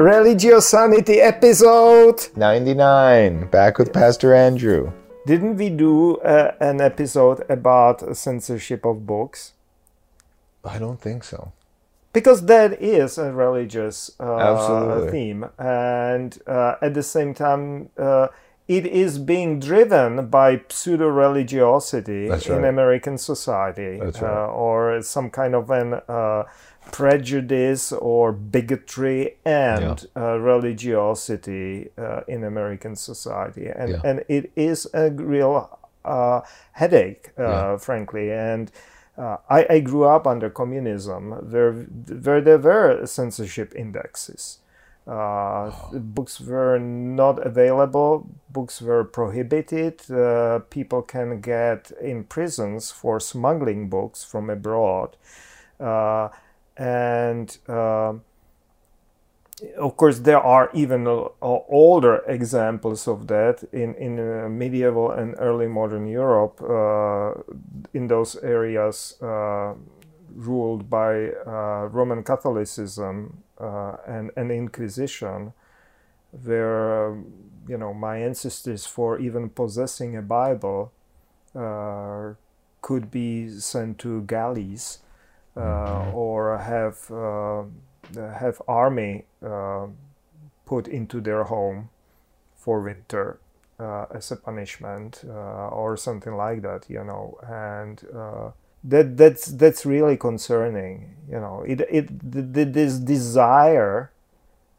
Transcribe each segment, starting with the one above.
Religiosanity episode 99. Back with Pastor Andrew. Didn't we do uh, an episode about censorship of books? I don't think so. Because that is a religious uh, theme, and uh, at the same time, uh, it is being driven by pseudo religiosity That's in. American society, uh, right. or some kind of an uh, prejudice or bigotry and uh, religiosity uh, in American society, and Yeah. and it is a real uh, headache, uh, Yeah. frankly, and. Uh, I, I grew up under communism, where, where there were censorship indexes. Uh, Books were not available, books were prohibited. Uh, people can get in prisons for smuggling books from abroad. And um of course, there are even uh, older examples of that in in uh, medieval and early modern Europe. Uh, in those areas uh, ruled by uh, Roman Catholicism uh, and and Inquisition, where um, you know my ancestors, for even possessing a Bible, could be sent to galleys or have. Uh, have army uh, put into their home for winter uh, as a punishment uh, or something like that, you know, and uh, that that's that's really concerning, you know. It it th- th- this desire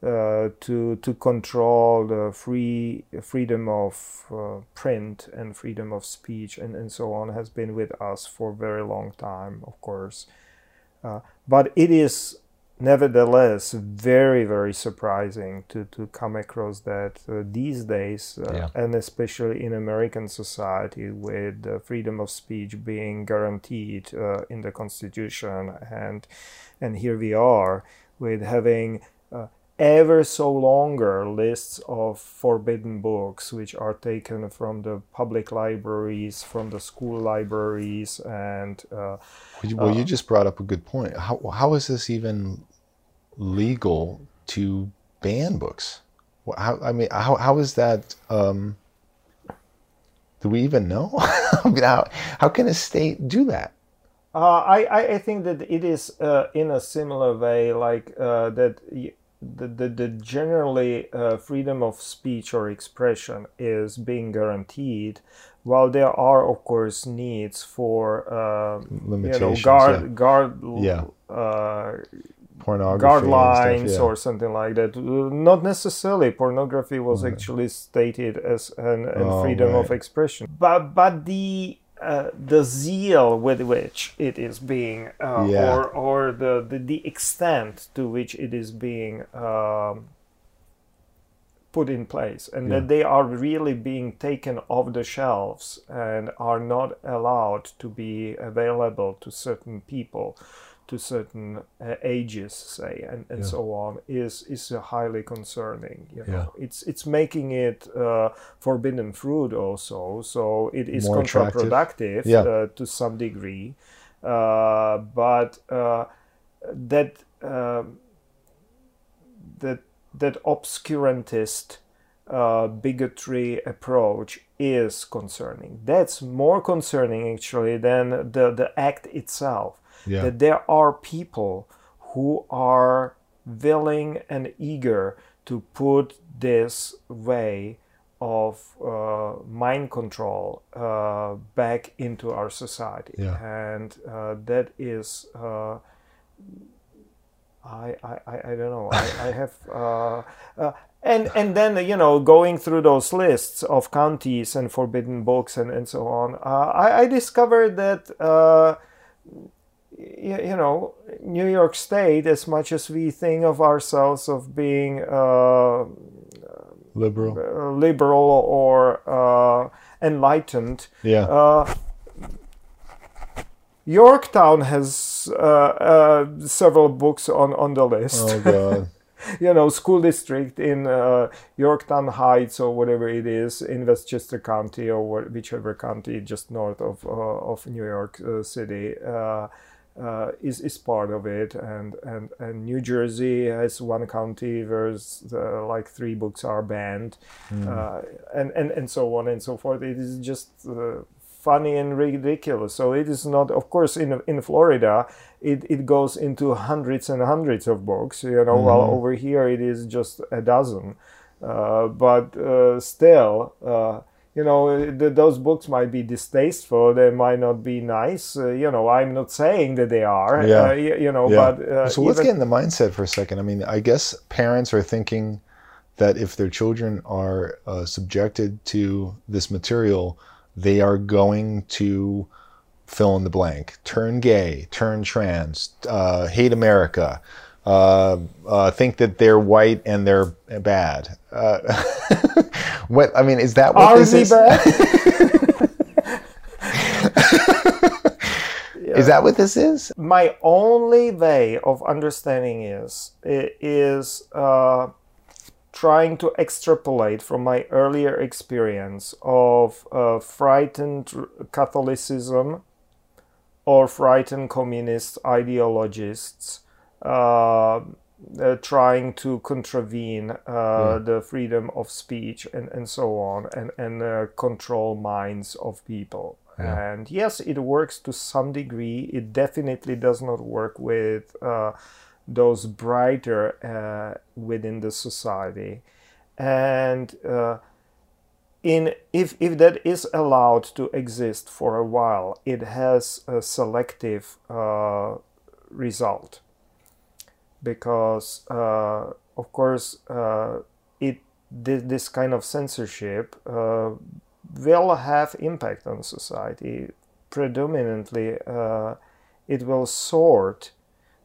uh, to to control the free freedom of uh, print and freedom of speech and, and so on has been with us for a very long time, of course. Uh, but it is nevertheless very very surprising to, to come across that uh, these days uh, Yeah. and especially in american society with the freedom of speech being guaranteed uh, in the constitution and and here we are with having uh, ever so longer lists of forbidden books which are taken from the public libraries from the school libraries and uh, Well, you- you just brought up a good point. How, how is this even legal to ban books? How, I mean, how, how is that? Um, do we even know? How, how can a state do that? Uh, I, I I think that it is uh, in a similar way, like uh, that the, the, the generally uh, freedom of speech or expression is being guaranteed, while there are of course needs for uh, you know guard yeah. guard Yeah. uh, Pornography guard and stuff, lines yeah. or something like that. Uh, Not necessarily. Pornography was actually stated as an, an Oh, freedom of expression, but but the uh, the zeal with which it is being, uh, Yeah. or or the, the the extent to which it is being. Um, put in place and Yeah. that they are really being taken off the shelves and are not allowed to be available to certain people to certain uh, ages say and, and Yeah. so on is is uh, highly concerning you know Yeah. it's it's making it uh, forbidden fruit also so it is More counterproductive Yeah. uh, to some degree uh, but uh, that um that that obscurantist uh, bigotry approach is concerning. That's more concerning actually than the, the act itself. Yeah. That there are people who are willing and eager to put this way of uh, mind control uh, back into our society. Yeah. And uh, that is. Uh, I, I, I don't know. I, I have uh, uh, and and then you know going through those lists of counties and forbidden books and, and so on. Uh, I, I discovered that uh, you know New York State, as much as we think of ourselves of being uh, Liberal. uh, liberal or uh, enlightened, Yeah. uh, Yorktown has uh, uh, several books on, on the list. oh God. you know, school district in uh, Yorktown Heights or whatever it is in Westchester County or wh- whichever county just north of uh, of New York uh, City uh, is is part of it, and and and New Jersey has one county where uh, like three books are banned, uh, and and and so on and so forth. It is just uh, funny and ridiculous. So it is not, of course, in in Florida, it, it goes into hundreds and hundreds of books. You know, while over here it is just a dozen. Uh, but uh, still, uh, you know, th- those books might be distasteful. They might not be nice. Uh, you know, I'm not saying that they are. Yeah. Uh, y- you know, Yeah. but uh, so let's even- get in the mindset for a second. I mean, I guess parents are thinking that if their children are uh, subjected to this material, they are going to fill in the blank, turn gay, turn trans, uh, hate America, uh, uh, think that they're white and they're bad. What I mean is that what Are this is? Is that what this is? my only way of understanding is is uh, trying to extrapolate from my earlier experience of uh, frightened Catholicism or frightened communist ideologists uh, uh, trying to contravene uh, the freedom of speech and, and so on and, and uh, control minds of people. And yes, it works to some degree. It definitely does not work with uh, those brighter uh, within the society. And uh, in if if that is allowed to exist for a while, it has a selective uh, result because uh, of course uh, it thi- this kind of censorship uh, will have impact on society. Predominantly, uh, it will sort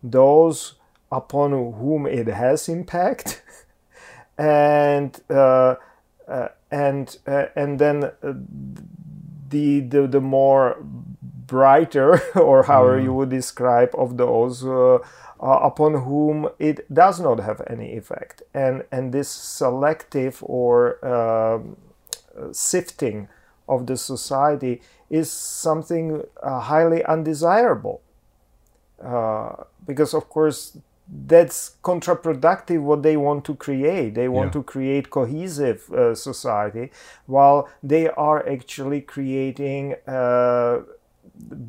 those upon whom it has impact, and uh, uh, and uh, and then the, the the more brighter or however you would describe of those uh, uh, upon whom it does not have any effect. And and this selective or uh, sifting of the society is something uh, highly undesirable. Uh, because of course that's counterproductive what they want to create. They want Yeah. to create cohesive uh, society while they are actually creating uh,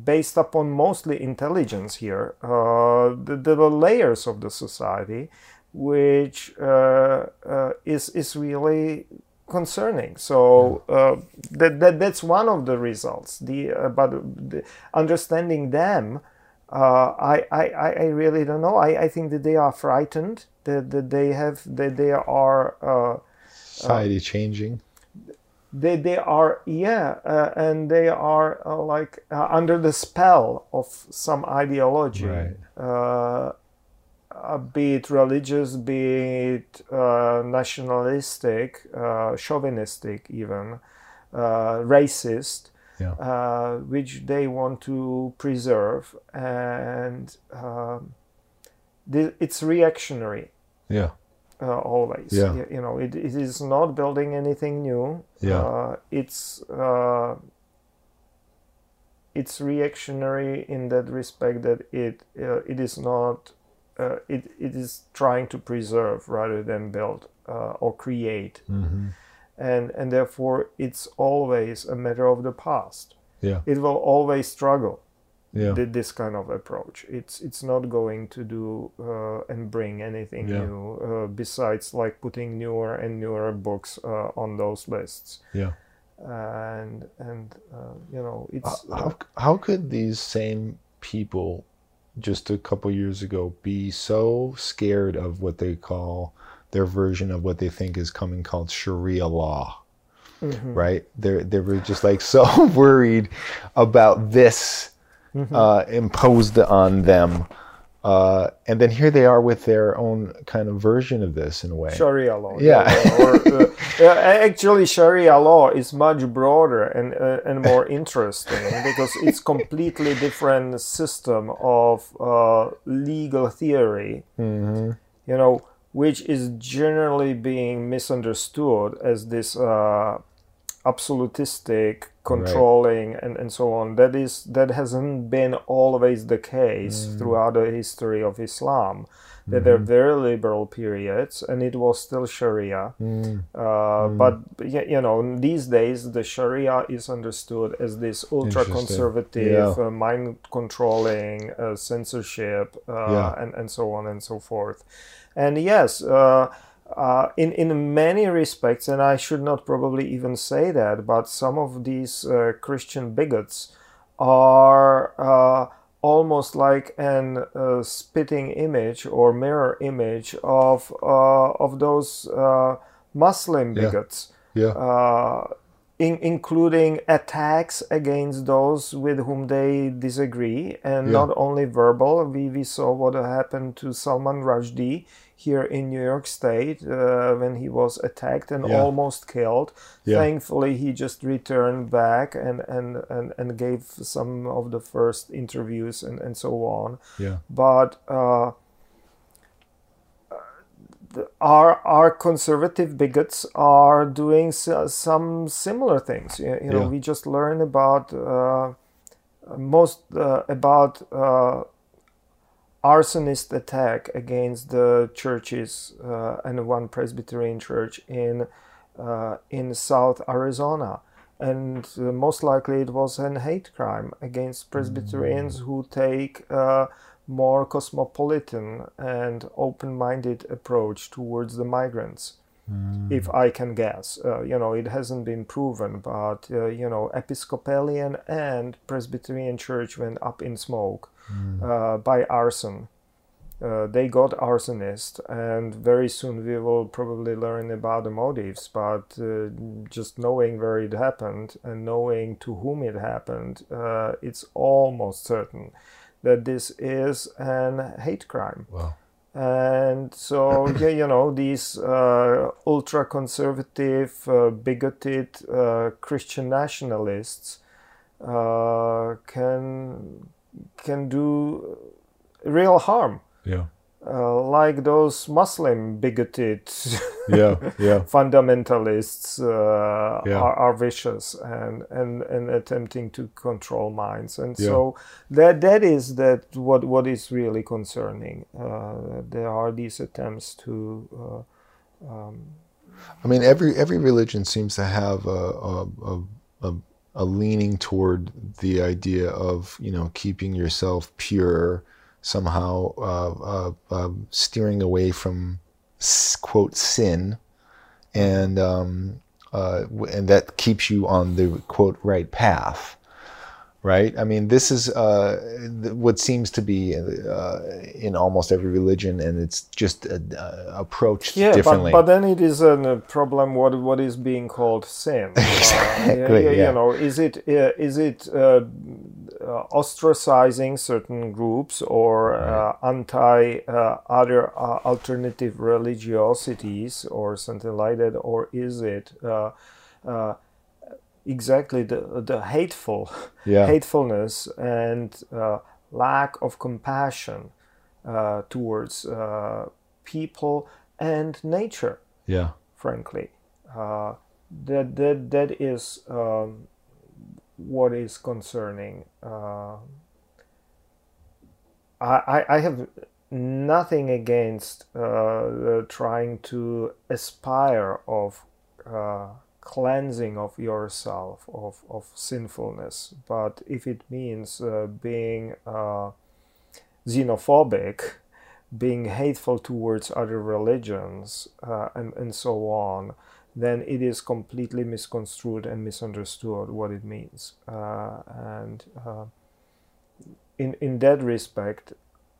based upon mostly intelligence here uh, the, the layers of the society which uh, uh, is is really concerning so uh, that, that that's one of the results the uh, but the, understanding them uh, I, I, I really don't know. I, I think that they are frightened. That, that they have that they are uh, Society changing. They they are yeah, uh, and they are uh, like uh, under the spell of some ideology, Right. uh, uh, be it religious, be it uh, nationalistic, uh, chauvinistic, even uh, racist Yeah. uh, which they want to preserve, and um, the, it's reactionary Yeah. Uh, always. Yeah. Y- You know, it, it is not building anything new. Yeah. Uh, it's uh, it's reactionary in that respect that it uh, it is not uh, it, it is trying to preserve rather than build uh, or create hmm and and therefore it's always a matter of the past Yeah. it will always struggle Yeah. with this kind of approach it's it's not going to do uh, and bring anything Yeah. new uh, besides like putting newer and newer books uh, on those lists Yeah. and and uh, you know it's how, how could these same people just a couple years ago be so scared of what they call their version of what they think is coming called Sharia law? Right? They're they were just like so worried about this uh, imposed on them. Uh, and then here they are with their own kind of version of this in a way. Sharia law. Yeah. or, uh, actually, Sharia law is much broader and uh, and more interesting because it's completely different system of uh, legal theory. You know, which is generally being misunderstood as this uh, absolutistic controlling and, and so on that is that hasn't been always the case Mm. throughout the history of islam that there are very liberal periods and it was still sharia Mm. uh, but you know these days the sharia is understood as this ultra conservative Yeah. uh, mind controlling uh, censorship uh, Yeah. and, and so on and so forth and yes uh, uh, in in many respects, and I should not probably even say that, but some of these uh, Christian bigots are uh, almost like an uh, spitting image or mirror image of uh, of those uh, Muslim Yeah. bigots. Yeah. Uh, in, including attacks against those with whom they disagree, and Yeah. not only verbal. We, we saw what happened to Salman Rushdie here in New York State uh, when he was attacked and Yeah. almost killed. Yeah. Thankfully, he just returned back and, and, and, and gave some of the first interviews and, and so on Yeah. but uh, the, our our conservative bigots are doing s- some similar things. You, you know, Yeah. we just learned about uh, most uh, about uh, arsonist attack against the churches uh, and one Presbyterian church in uh, in South Arizona. And uh, most likely it was an hate crime against Presbyterians who take a more cosmopolitan and open-minded approach towards the migrants if I can guess. Uh, you know, it hasn't been proven, but uh, you know, Episcopalian and Presbyterian Church went up in smoke uh, by arson. Uh, they got arsonist, and very soon we will probably learn about the motives. But uh, just knowing where it happened and knowing to whom it happened, uh, it's almost certain that this is an hate crime Wow. and so yeah, you know these uh, ultra conservative uh, bigoted uh, christian nationalists uh, can can do real harm Yeah. uh, like those muslim bigoted Yeah. Yeah. fundamentalists uh, Yeah. are, are vicious and, and, and attempting to control minds and Yeah. so that that is that what what is really concerning uh, there are these attempts to uh, um, I mean, every every religion seems to have a a, a, a, a leaning toward the idea of you know keeping yourself pure, somehow uh, uh, uh, steering away from quote sin, and um, uh, and that keeps you on the quote right path. Right. I mean, this is uh, what seems to be uh, in almost every religion, and it's just uh, approached yeah differently. but, but then it is a problem what what is being called sin Uh, Exactly, yeah, yeah. you know is it uh, is it uh, ostracizing certain groups or uh, anti uh, other uh, alternative religiosities or something like that or is it uh, uh, exactly the the hateful Yeah. hatefulness and uh, lack of compassion uh, towards uh, people and nature yeah. frankly. Uh, that that that is um, what is concerning. Uh, I, I I have nothing against uh, trying to aspire of uh, cleansing of yourself of, of sinfulness, but if it means uh, being uh, xenophobic, being hateful towards other religions, uh, and, and so on, then it is completely misconstrued and misunderstood what it means. Uh, and uh, in, in that respect,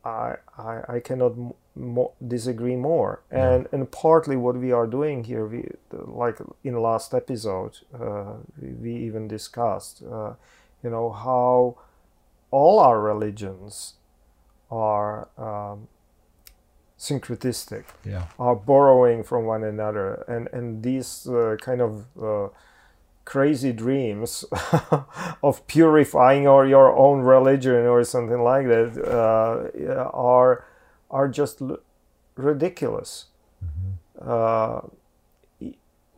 I, I, I cannot mo- disagree more. And, and partly what we are doing here, we, like in last episode, uh, we, we even discussed, uh, you know, how all our religions are um, syncretistic Yeah. are borrowing from one another and and these uh, kind of uh, crazy dreams of purifying or your own religion or something like that uh, are are just l- ridiculous uh,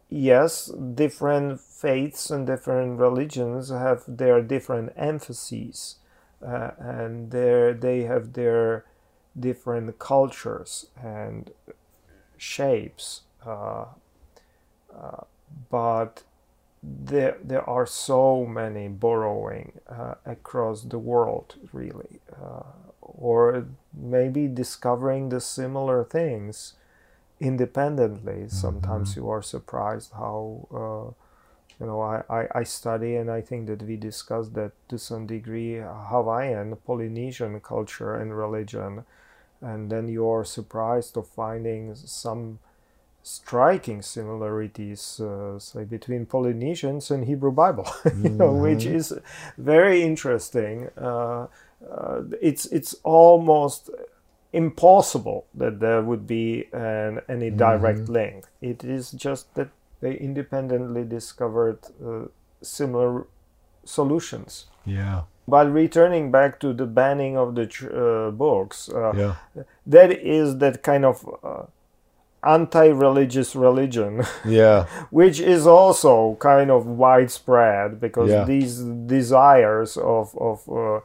yes different faiths and different religions have their different emphases, uh, and their they have their different cultures and shapes. Uh, uh, but there there are so many borrowing uh, across the world, really, uh, or maybe discovering the similar things independently. Sometimes you are surprised how uh, you know I, I, I study and I think that we discussed that to some degree Hawaiian Polynesian culture and religion and then you are surprised of finding some striking similarities uh, say between Polynesians and Hebrew Bible you know which is very interesting uh, uh, it's it's almost impossible that there would be an, any direct link. It is just that they independently discovered uh, similar solutions. Yeah. But returning back to the banning of the tr- uh, books, uh, Yeah. that is that kind of uh, anti-religious religion, Yeah. which is also kind of widespread because Yeah. these desires of of uh,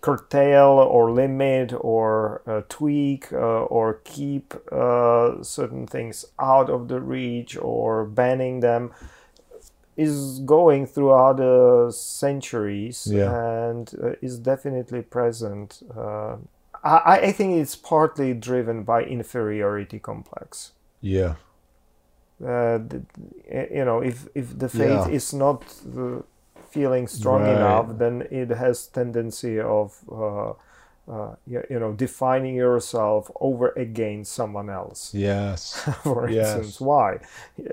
curtail or limit or uh, tweak uh, or keep uh, certain things out of the reach or banning them is going throughout the centuries Yeah. and uh, is definitely present. I, I think it's partly driven by inferiority complex. Yeah. Uh, th- you know, if if the faith Yeah. is not uh, feeling strong Right. enough, then it has tendency of uh, uh, you, you know defining yourself over against someone else. Yes. For Yes. instance, why?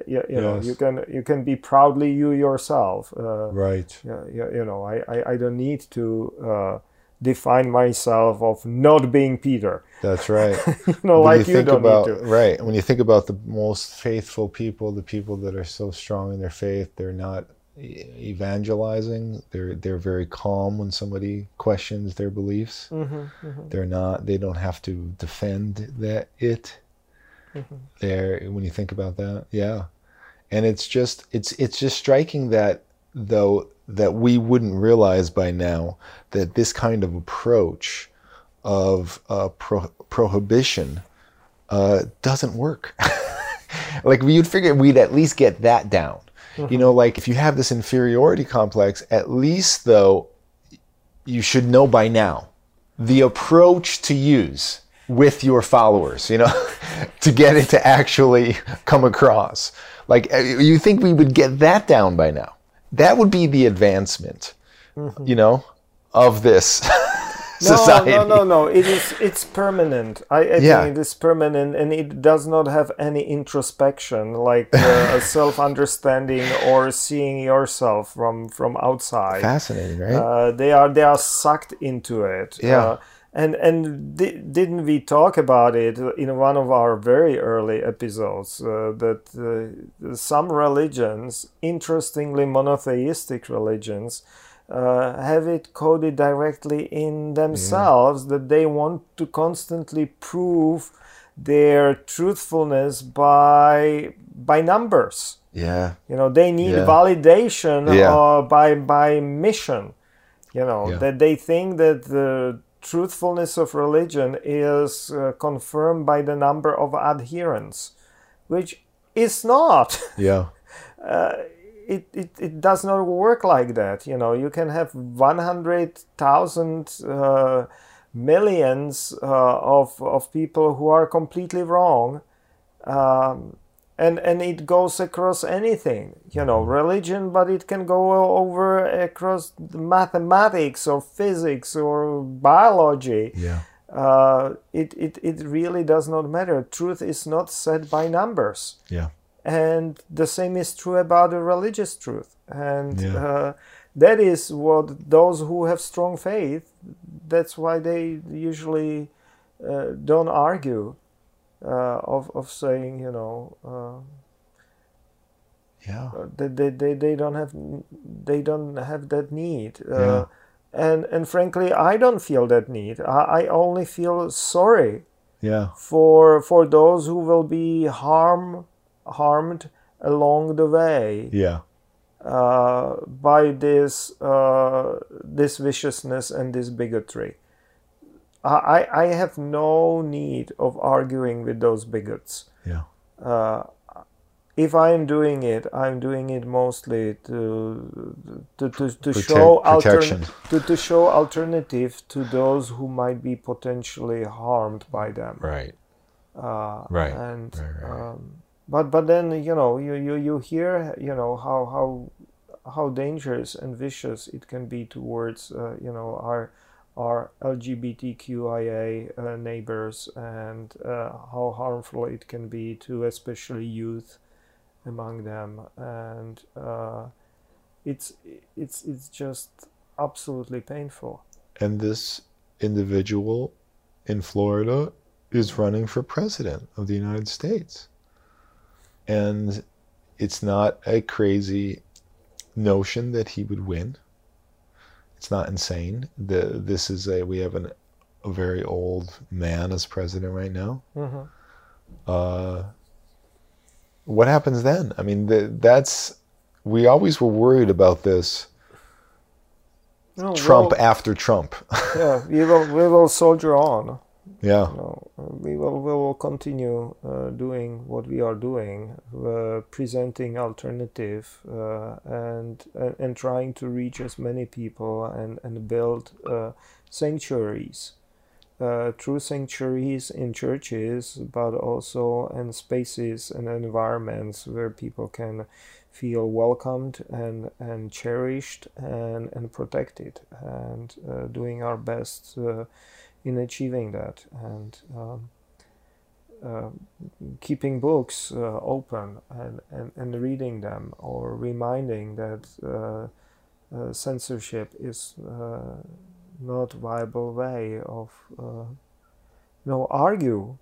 You, you know, Yes. you can you can be proudly you yourself. Uh, Right. yeah, yeah, you know, I, I, I don't need to uh, define myself of not being Peter. That's right. you know, When like you, think don't about need to. right when you think about the most faithful people, the people that are so strong in their faith, they're not evangelizing. They're they're very calm when somebody questions their beliefs. Mm-hmm, They're not. They don't have to defend that it. Mm-hmm. There, when you think about that, yeah, and it's just it's it's just striking that though that we wouldn't realize by now that this kind of approach of uh, pro- prohibition uh, doesn't work. like you'd figure we'd at least get that down. You know, like if you have this inferiority complex, at least though, you should know by now the approach to use with your followers, you know, to get it to actually come across. Like uh, you think we would get that down by now. That would be the advancement, you know, of this society. No, no, no, no. It is. It's permanent. I, I Yeah. think it is permanent, and it does not have any introspection, like uh, a self-understanding or seeing yourself from from outside. Fascinating, right? Uh, they are they are sucked into it. Yeah. Uh, and and di- didn't we talk about it in one of our very early episodes uh, that uh, some religions, interestingly monotheistic religions, uh, have it coded directly in themselves that they want to constantly prove their truthfulness by by numbers. yeah, You know, they need Yeah. validation Yeah. uh, by by mission. You know Yeah. that they think that the truthfulness of religion is uh, confirmed by the number of adherents, which is not. yeah, it, it, it does not work like that. You know, you can have 100,000 uh, millions uh, of, of people who are completely wrong. Um, and, and it goes across anything, you know, religion, but it can go over across mathematics or physics or biology. yeah, Uh, it, it, it really does not matter. Truth is not set by numbers yeah, and the same is true about the religious truth and Yeah. uh, that is what those who have strong faith that's why they usually uh, don't argue uh, of, of saying you know uh, yeah, that they, they, they don't have they don't have that need uh, Yeah. and and frankly I don't feel that need I, I only feel sorry yeah, for for those who will be harm harmed along the way yeah, uh, by this uh, this viciousness and this bigotry. I, I have no need of arguing with those bigots. Yeah. Uh, if I'm doing it, I'm doing it mostly to to, to, to Protect- show altern- to, to show alternative to those who might be potentially harmed by them. Right. Uh, Right, And right, right. Um, but but then you know you, you, you hear you know how how how dangerous and vicious it can be towards uh, you know our our LGBTQIA uh, neighbors and uh, how harmful it can be to especially youth among them and uh, it's it's it's just absolutely painful. And this individual in Florida is running for president of the United States. And it's not a crazy notion that he would win. It's not insane. The this is a we have an, a very old man as president right now. hmm Uh, what happens then? I mean, the, that's we always were worried about this No, Trump after Trump. yeah, we will we will soldier on. Yeah. No, uh, we will we will continue uh, doing what we are doing, uh, presenting alternative uh, and, and and trying to reach as many people and and build uh, sanctuaries, uh, true sanctuaries in churches, but also in spaces and environments where people can feel welcomed and and cherished and and protected, and uh, doing our best. In achieving that. And um, uh, keeping books uh, open and, and, and reading them or reminding that uh, uh, censorship is uh, not viable way of uh, you know argue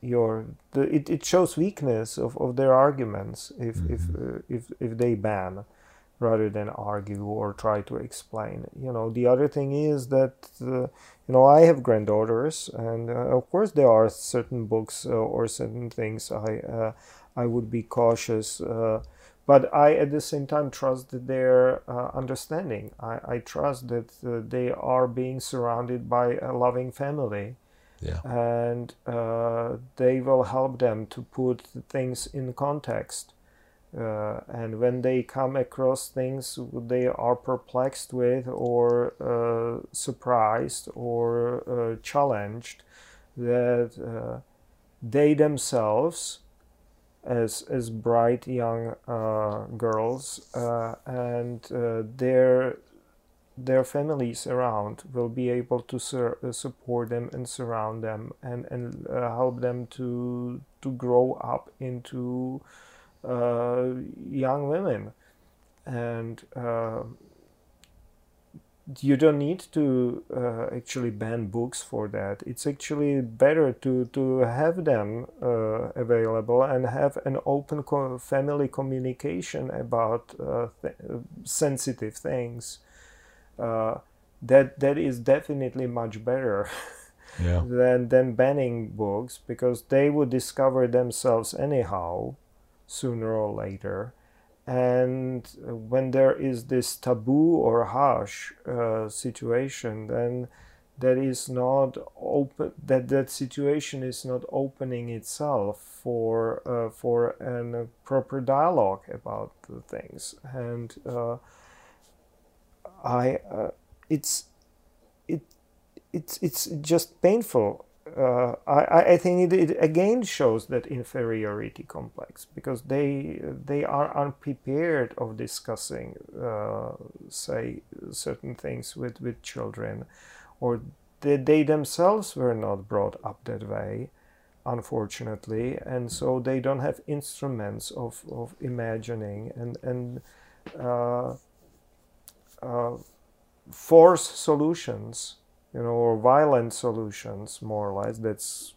your the, it, it shows weakness of, of their arguments if if, uh, if if they ban rather than argue or try to explain. You know, the other thing is that uh, you know I have granddaughters, and uh, of course there are certain books uh, or certain things I uh, I would be cautious. Uh, but I, at the same time, trust their uh, understanding. I, I trust that uh, they are being surrounded by a loving family, Yeah. and uh, they will help them to put things in context. Uh, and when they come across things they are perplexed with or uh, surprised or uh, challenged, that uh, they themselves, as as bright young uh, girls uh, and their their families around will be able to sur- support them and surround them and and help them to to grow up into young women. And uh, you don't need to uh, actually ban books for that. It's actually better to to have them uh, available and have an open co- family communication about uh, th- sensitive things. Uh, that that is definitely much better Yeah. than than banning books because they would discover themselves anyhow sooner or later and when there is this taboo or hush uh, situation then that is not open that that situation is not opening itself for uh, for an, a proper dialogue about the things and uh, I uh, it's it it's it's just painful. Uh, I I think it, it again shows that inferiority complex because they they are unprepared of discussing uh, say certain things with with children, or they, they themselves were not brought up that way, unfortunately, and so they don't have instruments of of imagining and and. Uh, uh, force solutions, you know, or violent solutions, more or less. That's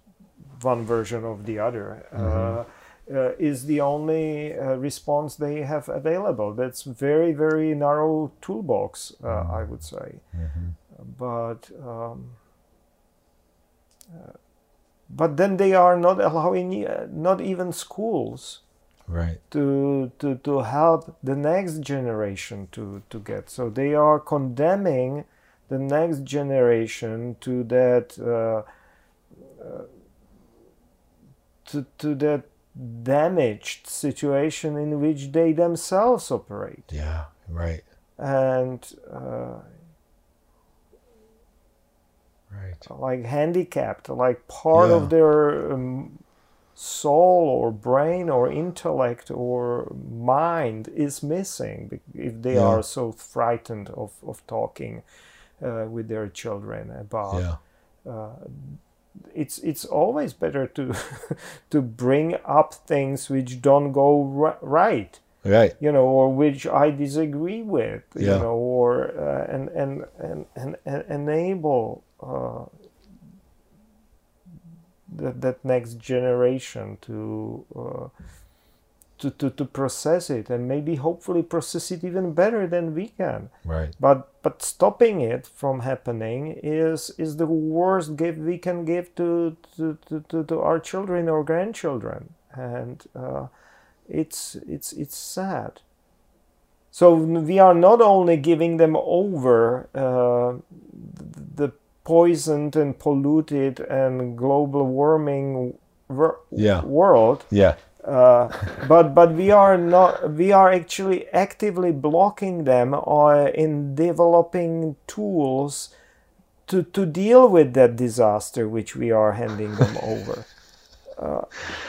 one version of the other. Uh, uh, is the only uh, response they have available. That's very, very narrow toolbox, uh, I would say. But um, uh, but then they are not allowing, uh, not even schools Right. to to to help the next generation to to get. So they are condemning the next generation to that uh, uh, to to that damaged situation in which they themselves operate Yeah. Right. and uh, Right. like handicapped like part Yeah. of their um, soul or brain or intellect or mind is missing if they Yeah. are so frightened of, of talking with their children about Yeah. it's it's always better to to bring up things which don't go ri- right Right. you know, or which I disagree with, you Yeah. know, or uh, and, and, and and and enable uh, that that next generation to, uh, to to to process it and maybe hopefully process it even better than we can. Right. But but stopping it from happening is is the worst gift we can give to to, to, to, our children or grandchildren, and uh, it's it's it's sad. So we are not only giving them over uh, the poisoned and polluted and global warming wor- Yeah. world, Yeah. Uh, but but we are not we are actually actively blocking them uh, in developing tools to to deal with that disaster which we are handing them over uh,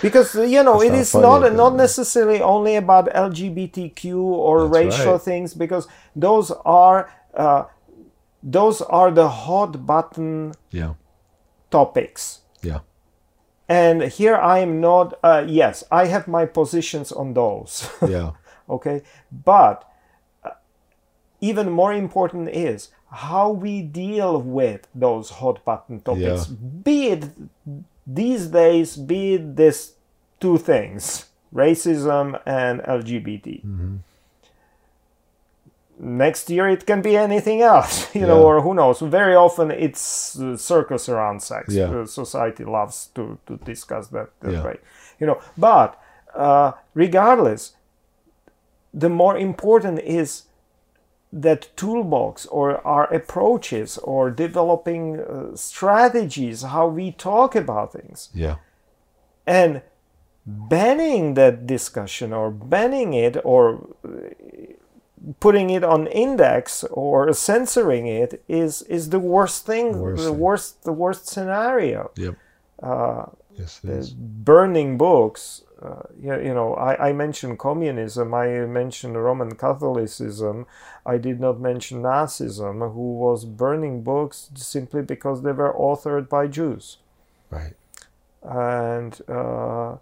because you know That's it is not not necessarily only about lgbtq or That's racial right. things because those are uh, those are the hot button Yeah. topics Yeah. And here i am not uh, yes i have my positions on those. Yeah. okay? But uh, even more important is how we deal with those hot button topics. Yeah. be it these days be it this two things racism and lgbt next year it can be anything else you know or who knows very often it's uh, circles around sex Yeah. Uh, society loves to, to discuss that, that Yeah. way you know but uh, regardless the more important is that toolbox or our approaches or developing uh, strategies how we talk about things Yeah. and banning that discussion or banning it or uh, putting it on index or censoring it is is the worst thing Worst the thing. worst the worst scenario Yep. uh, Yes, it is. burning books. Uh, you, you know, I, I mentioned communism, I mentioned Roman Catholicism, I did not mention Nazism, who was burning books simply because they were authored by Jews. Right. And uh,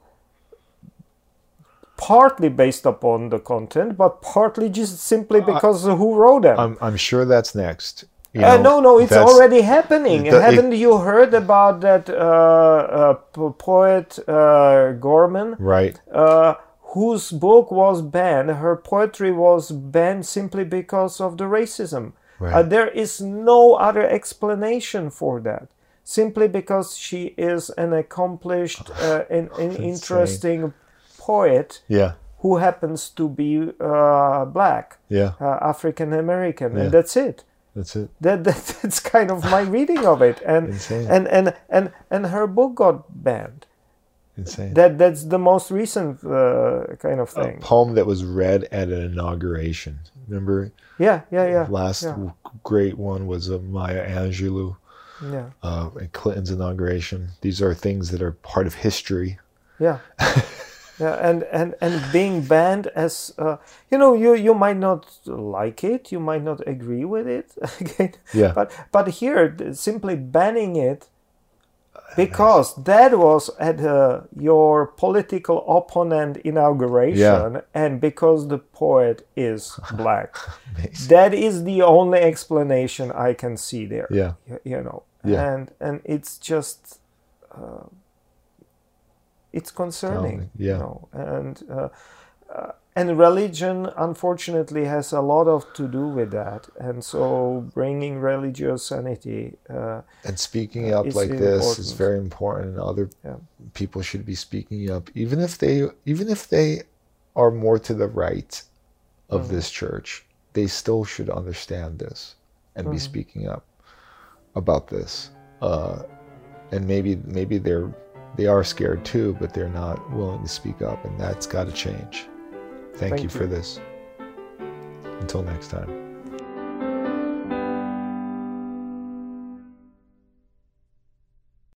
partly based upon the content, but partly just simply because of who wrote them. I'm, I'm sure that's next. You Uh, no, no, it's already happening. it- it- Haven't you heard about that uh, uh, poet uh, Gorman, Right. uh, whose book was banned? Her poetry was banned simply because of the racism. Right. Uh, there is no other explanation for that. Simply because she is an accomplished uh, and, and interesting poet Yeah. who happens to be uh, black, Yeah. uh, African American, Yeah. and that's it That's it. that, that that's kind of my reading of it and and and and and her book got banned Insane. that that's the most recent uh, kind of thing. a poem that was read at an inauguration. Remember, yeah yeah yeah last yeah. great one was uh, Maya Angelou yeah uh, at Clinton's inauguration. These are things that are part of history. yeah yeah and and and being banned as uh, you know you you might not like it you might not agree with it again Yeah. but but here simply banning it because that was at uh, your political opponent inauguration and because the poet is black that is the only explanation i can see there Yeah. y- you know Yeah. and and it's just uh, it's concerning Yeah. you know and uh, uh, and religion unfortunately has a lot of to do with that and so bringing religious sanity uh, And speaking up It's like this is very important. And other Yeah. people should be speaking up, even if they, even if they are more to the right of this church, they still should understand this and be speaking up about this. Uh, and maybe maybe they're they are scared too, but they're not willing to speak up, and that's got to change. Thank, Thank you for this. Until next time.